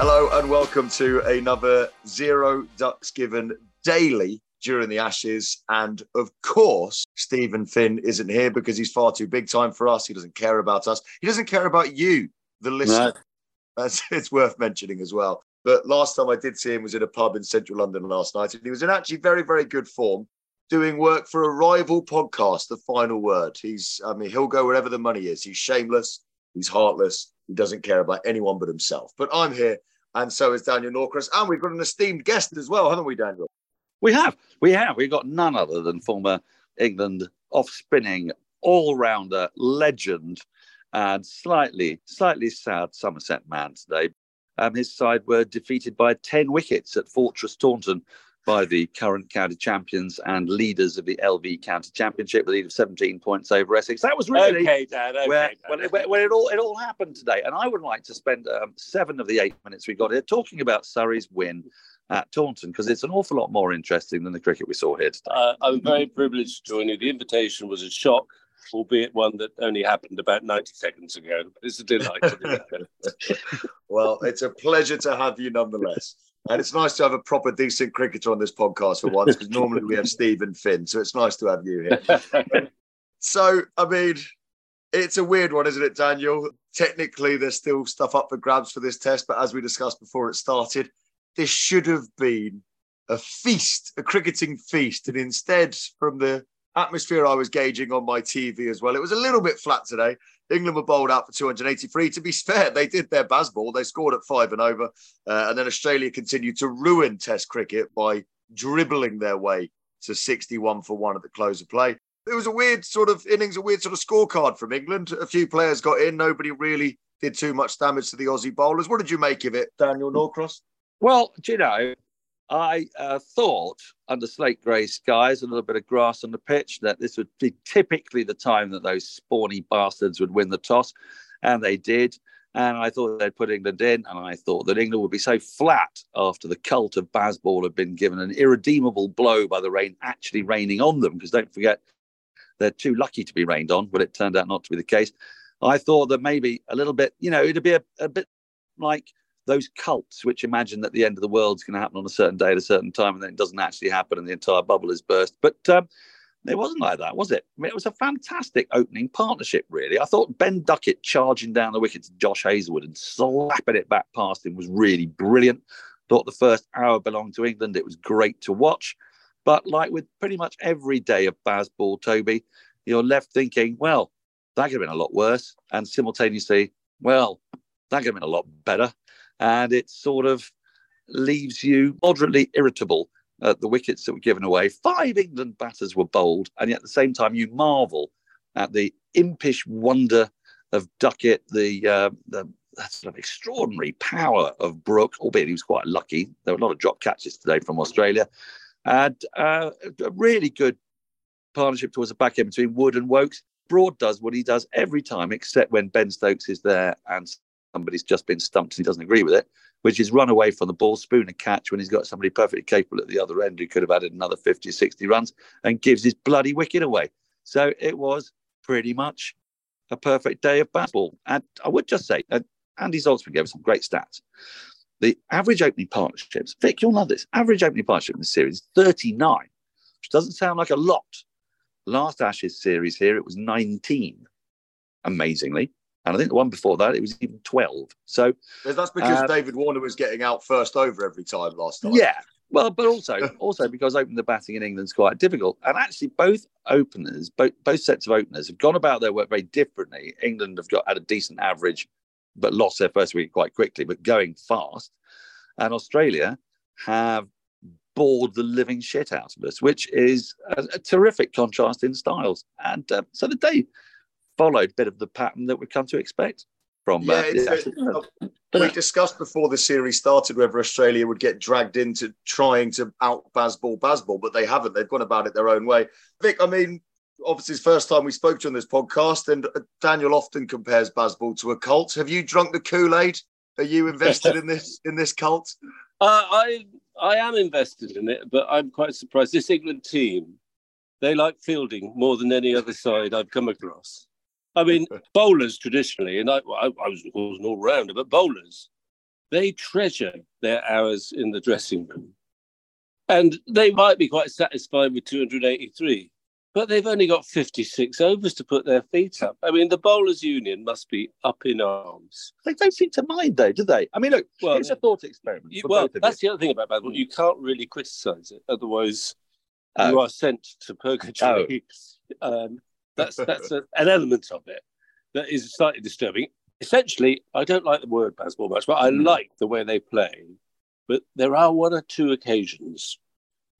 Hello and welcome to another Zero Ducks Given daily during the Ashes. And of course, Steven Finn isn't here because he's far too big time for us. He doesn't care about us. He doesn't care about you, the listener. No. That's it's worth mentioning as well. But last time I did see him was in a pub in central London last night, and he was in actually very, very good form, doing work for a rival podcast, The Final Word. He's, I mean, he'll go wherever the money is. He's shameless, he's heartless, he doesn't care about anyone but himself. But I'm here, and so is Daniel Norcross, and we've got an esteemed guest as well, haven't we, Daniel? We have, we have. We've got none other than former England off spinning all rounder legend and slightly, slightly sad Somerset man today. Um, his side were defeated by 10 wickets at Fortress Taunton by the current county champions and leaders of the LV County Championship, with a lead of 17 points over Essex. That was really okay, Dad. Okay, where, Dad. It all it all happened today. And I would like to spend um, seven of the eight minutes we got here talking about Surrey's win at Taunton because it's an awful lot more interesting than the cricket we saw here today. Uh, I'm very privileged to join you. The invitation was a shock, albeit one that only happened about 90 seconds ago. It's a delight well, it's a pleasure to have you nonetheless. And it's nice to have a proper, decent cricketer on this podcast for once, because normally we have Steven Finn. So it's nice to have you here. so, I mean, it's a weird one, isn't it, Daniel? Technically, there's still stuff up for grabs for this test, but as we discussed before it started, this should have been a feast, a cricketing feast. And instead, from the atmosphere I was gauging on my TV as well, it was a little bit flat today. England were bowled out for 283. To be fair, they did their Bazball. They scored at five and over. Uh, and then Australia continued to ruin Test cricket by dribbling their way to 61 for one at the close of play. It was a weird sort of innings, a weird sort of scorecard from England. A few players got in. Nobody really did too much damage to the Aussie bowlers. What did you make of it, Daniel Norcross? Well, do you know, I uh, thought under slate grey skies, a little bit of grass on the pitch, that this would be typically the time that those spawny bastards would win the toss. And they did. And I thought they'd put England in. And I thought that England would be so flat after the cult of Bazball had been given an irredeemable blow by the rain actually raining on them. Because don't forget, they're too lucky to be rained on, but it turned out not to be the case. I thought that maybe a little bit, you know, it'd be a, a bit like those cults which imagine that the end of the world's going to happen on a certain day at a certain time and then it doesn't actually happen and the entire bubble is burst. But um, it wasn't like that, was it? I mean, it was a fantastic opening partnership, really. I thought Ben Duckett charging down the wicket to Josh Hazlewood and slapping it back past him was really brilliant. Thought the first hour belonged to England. It was great to watch. But like with pretty much every day of Bazball, Toby, you're left thinking, well, that could have been a lot worse. And simultaneously, well, that could have been a lot better and it sort of leaves you moderately irritable at the wickets that were given away. Five England batters were bowled, and yet at the same time, you marvel at the impish wonder of Duckett, the, uh, the sort of extraordinary power of Brook, albeit he was quite lucky. There were a lot of drop catches today from Australia. And uh, a really good partnership towards the back end between Wood and Woakes. Broad does what he does every time, except when Ben Stokes is there and somebody's just been stumped and he doesn't agree with it, which is run away from the ball, spoon a catch when he's got somebody perfectly capable at the other end who could have added another 50, 60 runs and gives his bloody wicket away. So it was pretty much a perfect day of Bazball. And I would just say, uh, Andy Zaltzman gave us some great stats. The average opening partnerships, Vic, you'll know this, average opening partnership in the series 39, which doesn't sound like a lot. Last Ashes series here, it was 19, amazingly. And I think the one before that, it was even 12. So that's because Uh, David Warner was getting out first over every time last time. Yeah. Well, but also also because opening the batting in England's quite difficult. And actually both openers, both both sets of openers have gone about their work very differently. England have got at a decent average, but lost their first wicket quite quickly, but going fast. And Australia have bored the living shit out of us, which is a, a terrific contrast in styles. And uh, so the day followed a bit of the pattern that we've come to expect from Yeah, uh, it's- uh, we discussed before the series started whether Australia would get dragged into trying to out Bazball Bazball, but they haven't. They've gone about it their own way. Vic, I mean, obviously, it's the first time we spoke to you on this podcast, and uh, Daniel often compares Bazball to a cult. Have you drunk the Kool Aid? Are you invested in this in this cult? Uh, I I am invested in it, but I'm quite surprised. This England team, they like fielding more than any other side I've come across. I mean, bowlers traditionally, and I, I, I was of course an all rounder, but bowlers, they treasure their hours in the dressing room, and they might be quite satisfied with 283, but they've only got 56 overs to put their feet up. I mean, the bowlers' union must be up in arms. They don't seem to mind, though, do they? I mean, look, Well, it's a thought experiment. You, well, that's you. the other thing about Bazball. You can't really criticise it, otherwise Oh. you are sent to purgatory. Um, that's that's a, an element of it that is slightly disturbing. Essentially, I don't like the word Bazball much, but I Mm. like the way they play. But there are one or two occasions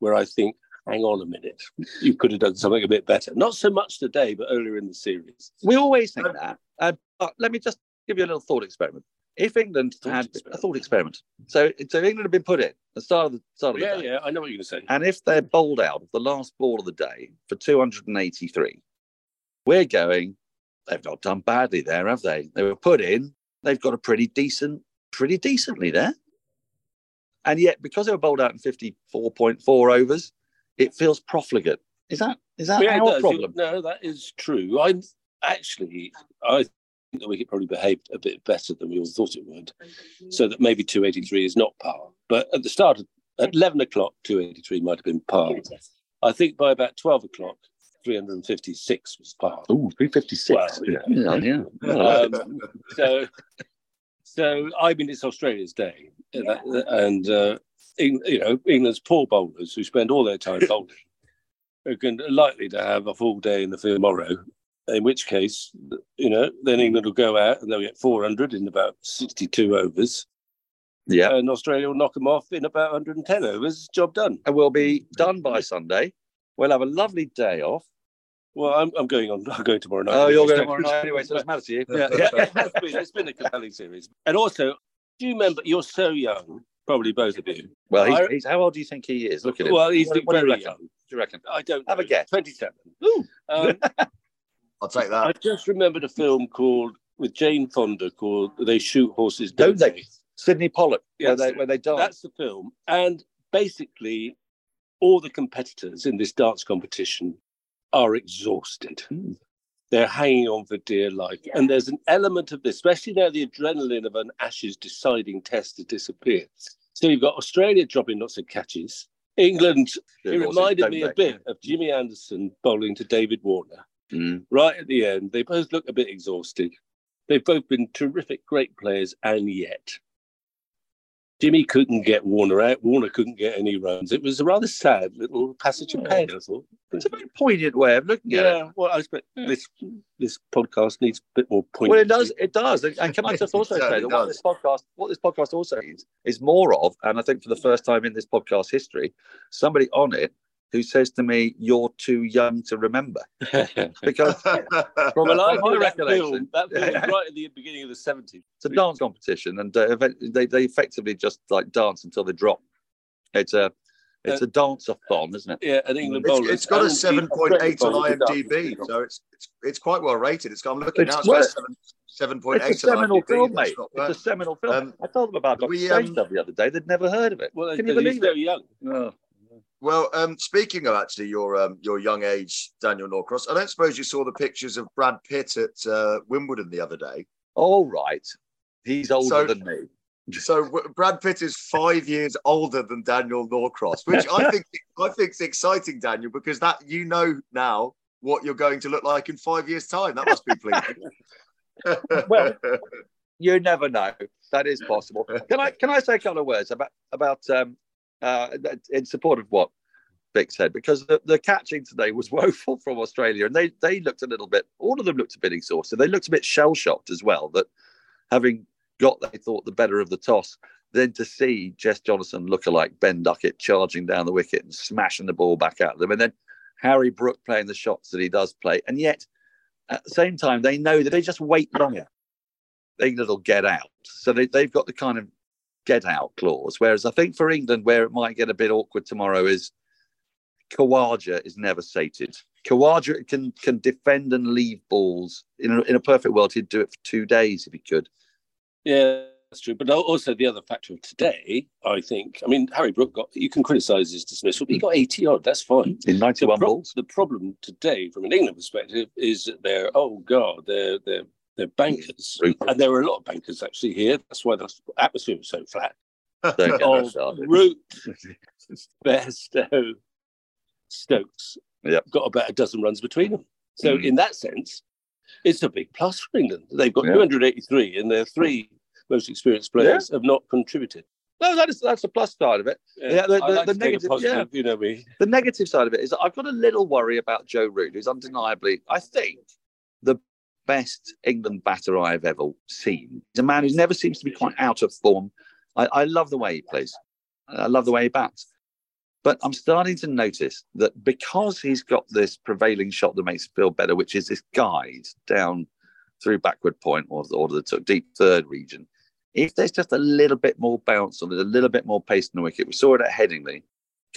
where I think, hang on a minute, you could have done something a bit better. Not so much today, but earlier in the series. We always think that. Uh, but let me just give you a little thought experiment. If England Thought had experiment. a thought experiment, so so England had been put in at the start of the start of the Yeah, day, yeah, I know what you're going to say. and if they're bowled out of the last ball of the day for 283, we're going. They've not done badly there, have they? They were put in. They've got a pretty decent, pretty decently there. And yet, because they were bowled out in 54.4 overs, it feels profligate. Is that is that Yeah, our does. problem? No, that is true. I actually, I think the wicket probably behaved a bit better than we all thought it would. So that maybe 283 is not par. But at the start, of, at 11 o'clock, 283 might have been par. I think by about 12 o'clock, 356 was par. Oh, 356. Well, yeah. yeah, yeah. Um, so, so I mean, it's Australia's day, and, and uh, Eng- you know, England's poor bowlers who spend all their time bowling are going to, likely to have a full day in the field tomorrow. In which case, you know, then England will go out and they'll get 400 in about 62 overs, yeah. and Australia will knock them off in about 110 overs. Job done. and we'll be done by Sunday. We'll have a lovely day off. Well, I'm, I'm going on. I'm going tomorrow night. Oh, you're going tomorrow night anyway, so it doesn't matter to you. Yeah, yeah, yeah. it has been. It's been a compelling series. And also, do you remember? You're so young, probably both of you. Well, he's, I- he's, how old do you think he is? Look at him. Well, he's What- what do you very reckon? young. Do you reckon? I don't Have a guess. 27. Um, I'll take that. I just remembered a film called with Jane Fonda called "They Shoot Horses." Don't Don't they? Sydney Pollack, where Yes. they, where they dance. That's the film, and basically, all the competitors in this dance competition are exhausted. Hmm. They're hanging on for dear life, and there's an element of this, especially now the adrenaline of an Ashes deciding test has disappeared. So you've got Australia dropping lots of catches. England, it reminded me a bit of Jimmy Anderson bowling to David Warner. Mm. right at the end, they both look a bit exhausted. They've both been terrific, great players, and yet Jimmy couldn't get Warner out. Warner couldn't get any runs. It was a rather sad little passage of pain, I thought. It's a very poignant way of looking at it. Yeah, well, I expect hmm. this this podcast needs a bit more point. Well, it does. It does. And can I just also say that what this podcast, what this podcast also is, is more of, and I think for the first time in this podcast history, somebody on it who says to me, "You're too young to remember," because From a life my that recollection. film, that film was right at the beginning of the 70s. it's a dance competition, and uh, they they effectively just like dance until they drop. It's a It's a dance-a-thon, isn't it? Yeah, an England It's, it's got a seven point eight on IMDb, so it's it's it's quite well rated. It's I'm looking It's now. It's got a worth- seven seven point It's a on seminal IMDb. film, mate. not It's a seminal film. Um, I told them about Dr. we, Strange um, the other day. They'd never heard of it. Well, Can you he's believe very it? young. Oh. Well, um, speaking of actually your um, your young age, Daniel Norcross, I don't suppose you saw the pictures of Brad Pitt at uh, Wimbledon the other day. All right. He's older So- than me. So Brad Pitt is five years older than Daniel Norcross, which I think I think's exciting, Daniel, because that you know now what you're going to look like in five years' time. That must be pleasing. Well, You never know. That is possible. Can I can I say a couple of words about about um, uh, in support of what Vic said? Because the, the catching today was woeful from Australia, and they they looked a little bit. All of them looked a bit exhausted. They looked a bit shell shocked as well. That having got they thought the better of the toss, then to see Jess Jonathan look like Ben Duckett charging down the wicket and smashing the ball back at them, and then Harry Brook playing the shots that he does play, and yet at the same time they know that they just wait longer. England will get out. So they, they've got the kind of get out clause. Whereas I think for England, where it might get a bit awkward tomorrow is Khawaja is never sated. Khawaja can can defend and leave balls. In a, in a perfect world, he'd do it for two days if he could. Yeah, that's true. But also the other factor of today, I think. I mean, Harry Brook got. You can criticise his dismissal, but he got eighty odd. That's fine. In 91 the, pro- balls. the problem today, from an England perspective, is that they're oh god, they're they're they're bankers, Rupert. and there were a lot of bankers actually here. That's why the atmosphere was so flat. Don't started. Root, Bairstow, Stokes, Yep. got about a dozen runs between them. So Mhm. in that sense, it's a big plus for England. They've got Yeah. 283, and their three most experienced players have not contributed. No, that is that's the plus side of it. Yeah, the- I the- like the to take a negative- positive, you know me. The negative side of it is I've got a little worry about Joe Root, who's undeniably, I think, best England batter I've ever seen. He's a man who never seems to be quite out of form. I, I love the way he plays. I love the way he bats. But I'm starting to notice that because he's got this prevailing shot that makes him feel better, which is this guide down through backward point or, or the deep third region, if there's just a little bit more bounce or it, a little bit more pace in the wicket, we saw it at Headingley,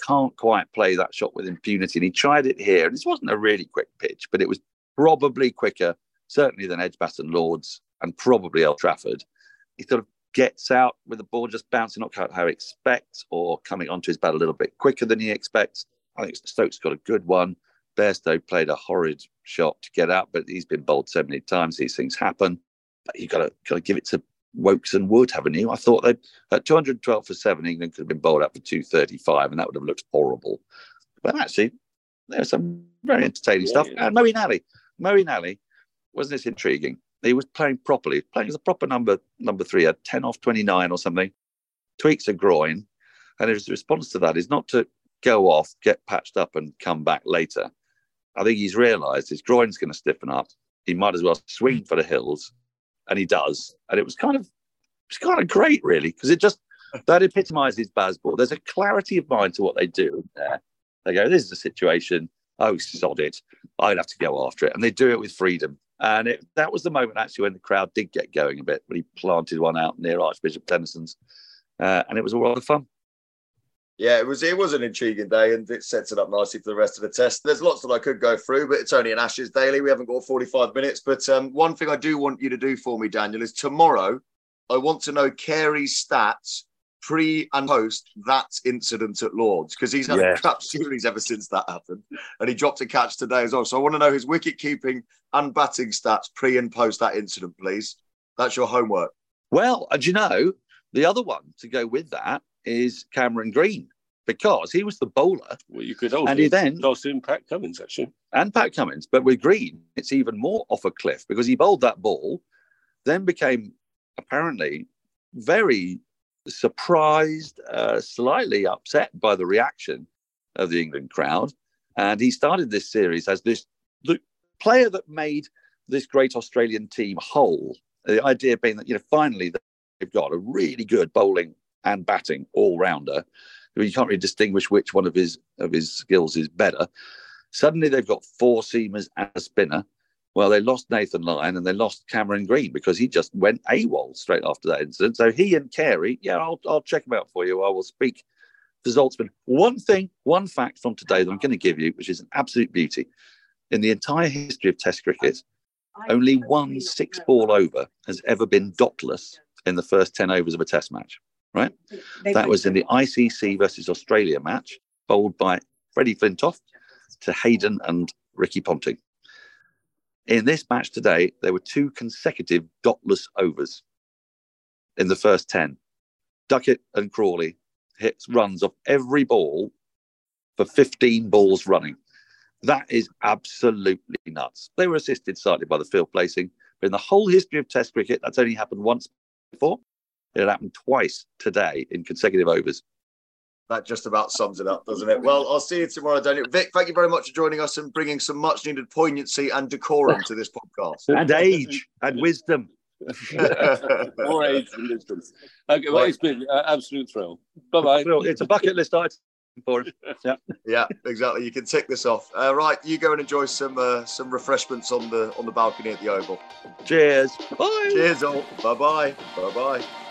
can't quite play that shot with impunity. And he tried it here. And this wasn't a really quick pitch, but it was probably quicker, certainly than Edgbaston Lords and probably Old Trafford. He sort of gets out with the ball just bouncing, not quite how he expects, or coming onto his bat a little bit quicker than he expects. I think Stokes got a good one. Bairstow played a horrid shot to get out, but he's been bowled so many times, these things happen. But you got to got to give it to Woakes and Wood, haven't you? I thought they at 212 for seven, England could have been bowled out for 235, and that would have looked horrible. But actually, there was some very entertaining Yeah, stuff. yeah. Uh, and Moeen Ali, Moeen Ali, wasn't this intriguing? He was playing properly, playing as a proper number number three, a 10 off 29 or something, tweaks a groin. And his response to that is not to go off, get patched up, and come back later. I think he's realised his groin's going to stiffen up. He might as well swing for the hills, and he does. And it was kind of, it's kind of great, really, because it just that epitomises Bazball. There's a clarity of mind to what they do there. They go, "This is a situation. Oh, sod it. I'd have to go after it," and they do it with freedom. And it, that was the moment actually when the crowd did get going a bit when he planted one out near Archbishop Tenison's, uh, and it was all rather fun. Yeah, it was it was an intriguing day and it sets it up nicely for the rest of the test. There's lots that I could go through, but it's only an Ashes daily. We haven't got 45 minutes. But um, one thing I do want you to do for me, Daniel, is tomorrow I want to know Carey's stats pre and post that incident at Lords because he's had Yeah. a crap series ever since that happened. And he dropped a catch today as well. So I want to know his wicket keeping and batting stats pre and post that incident, please. That's your homework. Well, uh, and you know, the other one to go with that is Cameron Green because he was the bowler Well, you could also And he then- toss in Pat Cummins actually. and Pat Cummins. But with Green, it's even more off a cliff because he bowled that ball, then became apparently very surprised, uh, slightly upset by the reaction of the England crowd. And he started this series as this the player that made this great Australian team whole. The idea being that, you know, finally they've got a really good bowling and batting all rounder. You can't really distinguish which one of his of his skills is better. Suddenly they've got four seamers and a spinner. Well, they lost Nathan Lyon and they lost Cameron Green because he just went AWOL straight after that incident. So he and Carey, yeah, I'll, I'll check them out for you. I will speak for Zaltzman. One thing, one fact from today that I'm going to give you, which is an absolute beauty. In the entire history of Test cricket, only one six ball over has ever been dotless in the first 10 overs of a Test match, right? That was in the ICC versus Australia match, bowled by Freddie Flintoff to Hayden and Ricky Ponting. In this match today, there were two consecutive dotless overs in the first 10. Duckett and Crawley hits runs off every ball for 15 balls running. That is absolutely nuts. They were assisted slightly by the field placing, but in the whole history of Test cricket, that's only happened once before. It happened twice today in consecutive overs. That just about sums it up, doesn't it? Well, I'll see you tomorrow, Daniel. Vic, thank you very much for joining us and bringing some much needed poignancy and decorum to this podcast. And age and wisdom. More age than wisdom. Okay, well, it's been an absolute thrill. Bye bye. It's a bucket list item for him. Yeah. yeah, exactly. You can tick this off. Uh, right, you go and enjoy some uh, some refreshments on the on the balcony at the Oval. Cheers. Bye. Cheers all. Bye bye. Bye bye.